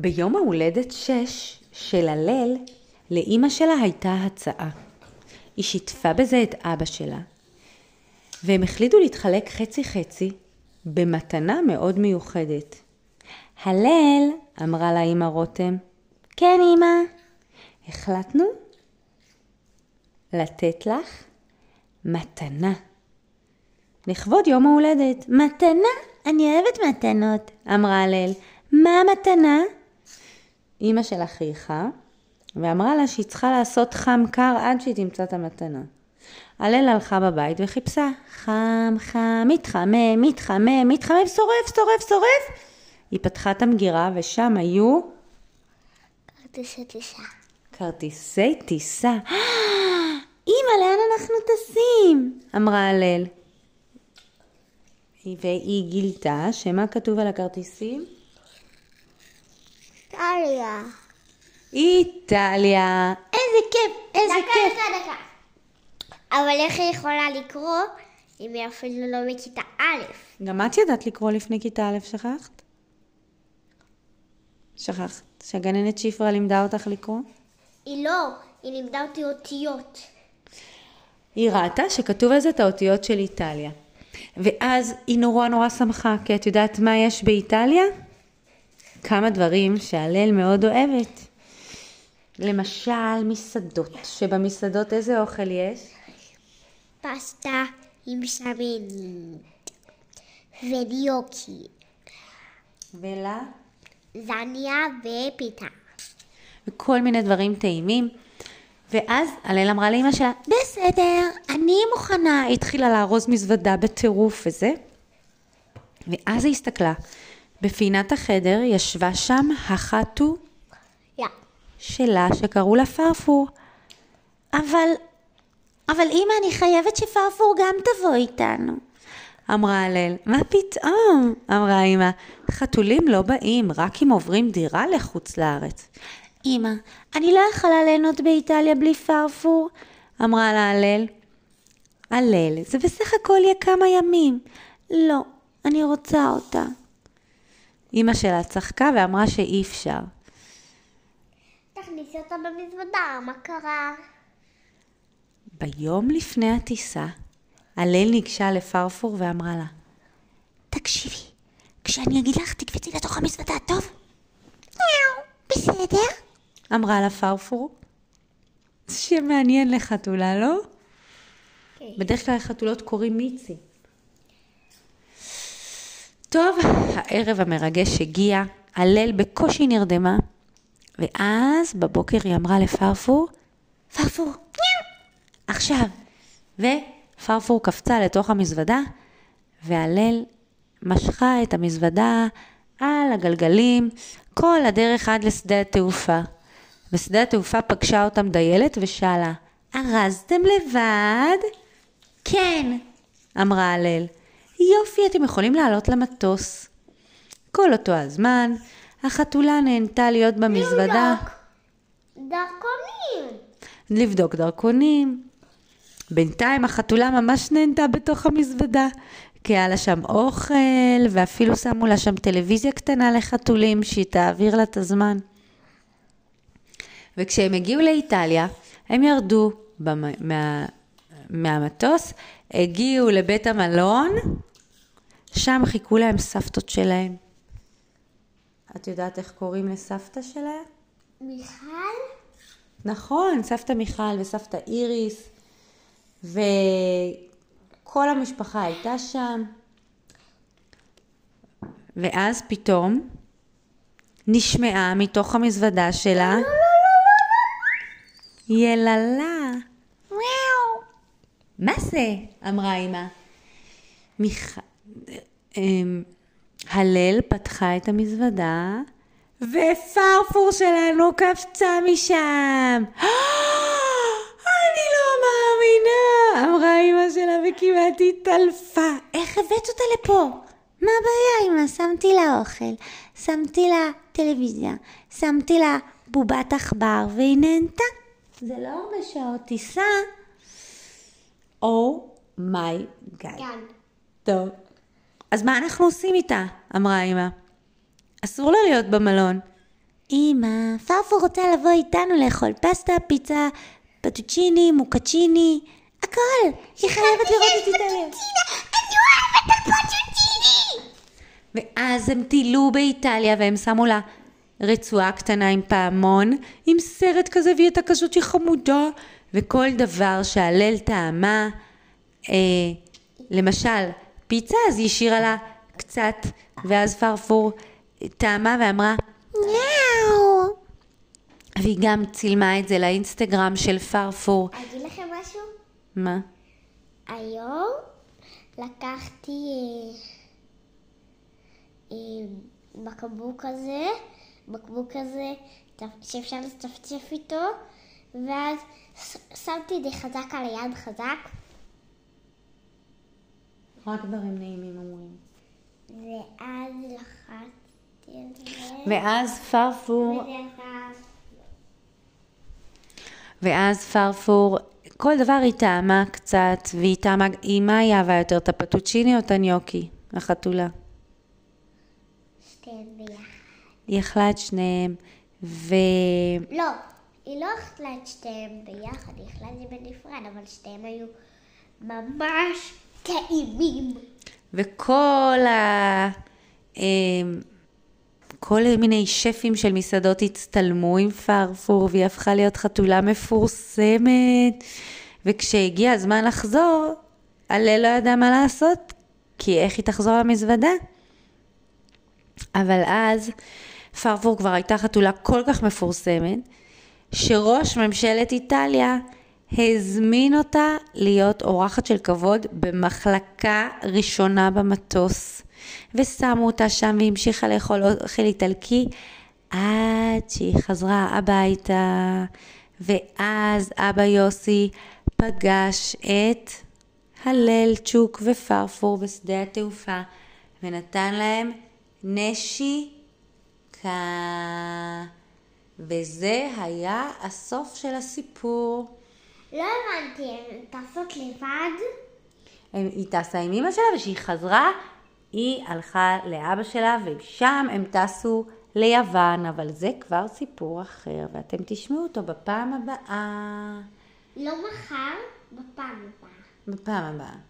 ביום ההולדת שש של הלל, לאימא שלה הייתה הצעה. היא שיתפה בזה את אבא שלה, והם החליטו להתחלק חצי חצי במתנה מאוד מיוחדת. הלל, אמרה לה אמא רותם. כן, אמא. החלטנו לתת לך מתנה. לכבוד יום ההולדת. מתנה? אני אוהבת מתנות, אמרה הלל. מה המתנה? אמא שלה חייכה ואמרה לה שהיא צריכה לעשות חם קר עד שהיא תמצא את המתנה. הלל הלכה בבית וחיפשה חם חם, מתחמם, מתחמם, מתחמם, שורף, שורף, שורף. היא פתחה את המגירה ושם היו כרטיסי טיסה. כרטיסי טיסה. אמא, לאן אנחנו טסים? אמרה הלל. והיא גילתה שמה כתוב על הכרטיסים? איטליה. איטליה. איזה כיף, איזה דקה, כיף. דקה, דקה. אבל איך היא יכולה לקרוא אם היא אפילו לא מכיתה א'? גם את ידעת לקרוא לפני כיתה א', שכחת? שכחת. שהגננת שיפרה לימדה אותך לקרוא? היא לא, היא לימדה אותי אותיות. היא ראתה שכתוב על זה את האותיות של איטליה. ואז היא נורא נורא שמחה, כי את יודעת מה יש באיטליה? כמה דברים שהלל מאוד אוהבת. למשל, מסעדות, שבמסעדות איזה אוכל יש? פסטה עם שמן וניוקי, ולה? זניה ופיתה. וכל מיני דברים טעימים. ואז הלל אמרה לאמא שלה, בסדר, אני מוכנה. היא התחילה לארוז מזוודה בטירוף וזה. ואז היא הסתכלה. בפינת החדר ישבה שם החתו יא. שלה שקראו לה פרפור. אבל, אבל אמא, אני חייבת שפרפור גם תבוא איתנו. אמרה הלל, מה פתאום? אמרה אמא, חתולים לא באים, רק אם עוברים דירה לחוץ לארץ. אמא, אני לא יכולה ליהנות באיטליה בלי פרפור? אמרה לה הלל. הלל, זה בסך הכל יהיה כמה ימים. לא, אני רוצה אותה. אמא שלה צחקה ואמרה שאי אפשר. תכניסי אותה במזוודה, מה קרה? ביום לפני הטיסה, הלל ניגשה לפרפור ואמרה לה, תקשיבי, כשאני אגיד לך תקפצי לתוך המזוודה, טוב? מיאו, בסדר. אמרה לה פרפור. שמעניין לחתולה, לא? כן. בדרך כלל לחתולות קוראים מיצי. טוב, הערב המרגש הגיע, הלל בקושי נרדמה, ואז בבוקר היא אמרה לפרפור, פרפור, ניו, עכשיו. ופרפור קפצה לתוך המזוודה, והלל משכה את המזוודה על הגלגלים כל הדרך עד לשדה התעופה. בשדה התעופה פגשה אותם דיילת ושאלה, ארזתם לבד? כן, אמרה הלל. יופי, אתם יכולים לעלות למטוס. כל אותו הזמן, החתולה נהנתה להיות במזוודה, לבדוק. דרכונים. לבדוק דרכונים. בינתיים החתולה ממש נהנתה בתוך המזוודה, כי היה לה שם אוכל, ואפילו שמו לה שם טלוויזיה קטנה לחתולים, שהיא תעביר לה את הזמן. וכשהם הגיעו לאיטליה, הם ירדו במ... מה... מהמטוס, הגיעו לבית המלון, שם חיכו להם סבתות שלהם. את יודעת איך קוראים לסבתא שלהם? מיכל? נכון, סבתא מיכל וסבתא איריס, וכל המשפחה הייתה שם. ואז פתאום נשמעה מתוך המזוודה שלה יללה. מיאו. מה זה? אמרה אמא. מיכ... אמ, הלל פתחה את המזוודה, ופרפור שלנו קפצה משם. אני לא מאמינה! אמרה אמא שלה וכמעט התעלפה. איך הבאת אותה לפה? מה הבעיה, אמא? שמתי לה אוכל, שמתי לה טלוויזיה, שמתי לה בובת עכבר, והיא נהנתה. זה לא הרבה שעות טיסה. אומיי גאד. כן. טוב. אז מה אנחנו עושים איתה? אמרה אמא. אסור לה להיות במלון. אמא, פרפור רוצה לבוא איתנו לאכול פסטה, פיצה, פטוצ'יני, מוקצ'יני, הכל. היא חייבת לראות את איטליה. אני אוהבת את הפוצ'וטיני! ואז הם טילו באיטליה והם שמו לה רצועה קטנה עם פעמון, עם סרט כזה והיא הייתה כזאת חמודה, וכל דבר שהלל טעמה, אה, למשל פיצה, אז היא השאירה לה קצת, ואז פרפור טעמה ואמרה, ניאו. והיא גם צילמה את זה לאינסטגרם של פרפור. אגיד לכם משהו? מה? היום לקחתי אה, אה, בקבוק הזה, בקבוק הזה שאפשר לצפצף איתו, ואז שמתי את זה חזק על היד חזק, רק דברים נעימים אומרים. ואז לחצתי על זה, ואז פרפור. ואז פרפור, כל דבר היא טעמה קצת, והיא טעמה, היא מה היא אהבה יותר, את הפטוצ'יני או את הניוקי, החתולה? שתיהן ביחד. היא אכלה את שניהם, ו... לא, היא לא אכלה את שתיהן ביחד, היא אכלה את זה בנפרד, אבל שתיהן היו ממש טעימים. וכל ה... אמ, כל מיני שפים של מסעדות הצטלמו עם פרפור, והיא הפכה להיות חתולה מפורסמת. וכשהגיע הזמן לחזור, הלל לא ידע מה לעשות, כי איך היא תחזור למזוודה? אבל אז פרפור כבר הייתה חתולה כל כך מפורסמת, שראש ממשלת איטליה הזמין אותה להיות אורחת של כבוד במחלקה ראשונה במטוס. ושמו אותה שם והמשיכה לאכול אוכל איטלקי עד שהיא חזרה הביתה. ואז אבא יוסי פגש את הלל, צ'וק ופרפור בשדה התעופה ונתן להם נשיקה. וזה היה הסוף של הסיפור. לא הבנתי, הן טסות לבד? היא טסה עם אמא שלה וכשהיא חזרה היא הלכה לאבא שלה ושם הם טסו ליוון, אבל זה כבר סיפור אחר ואתם תשמעו אותו בפעם הבאה. לא מחר, בפעם הבאה. בפעם הבאה.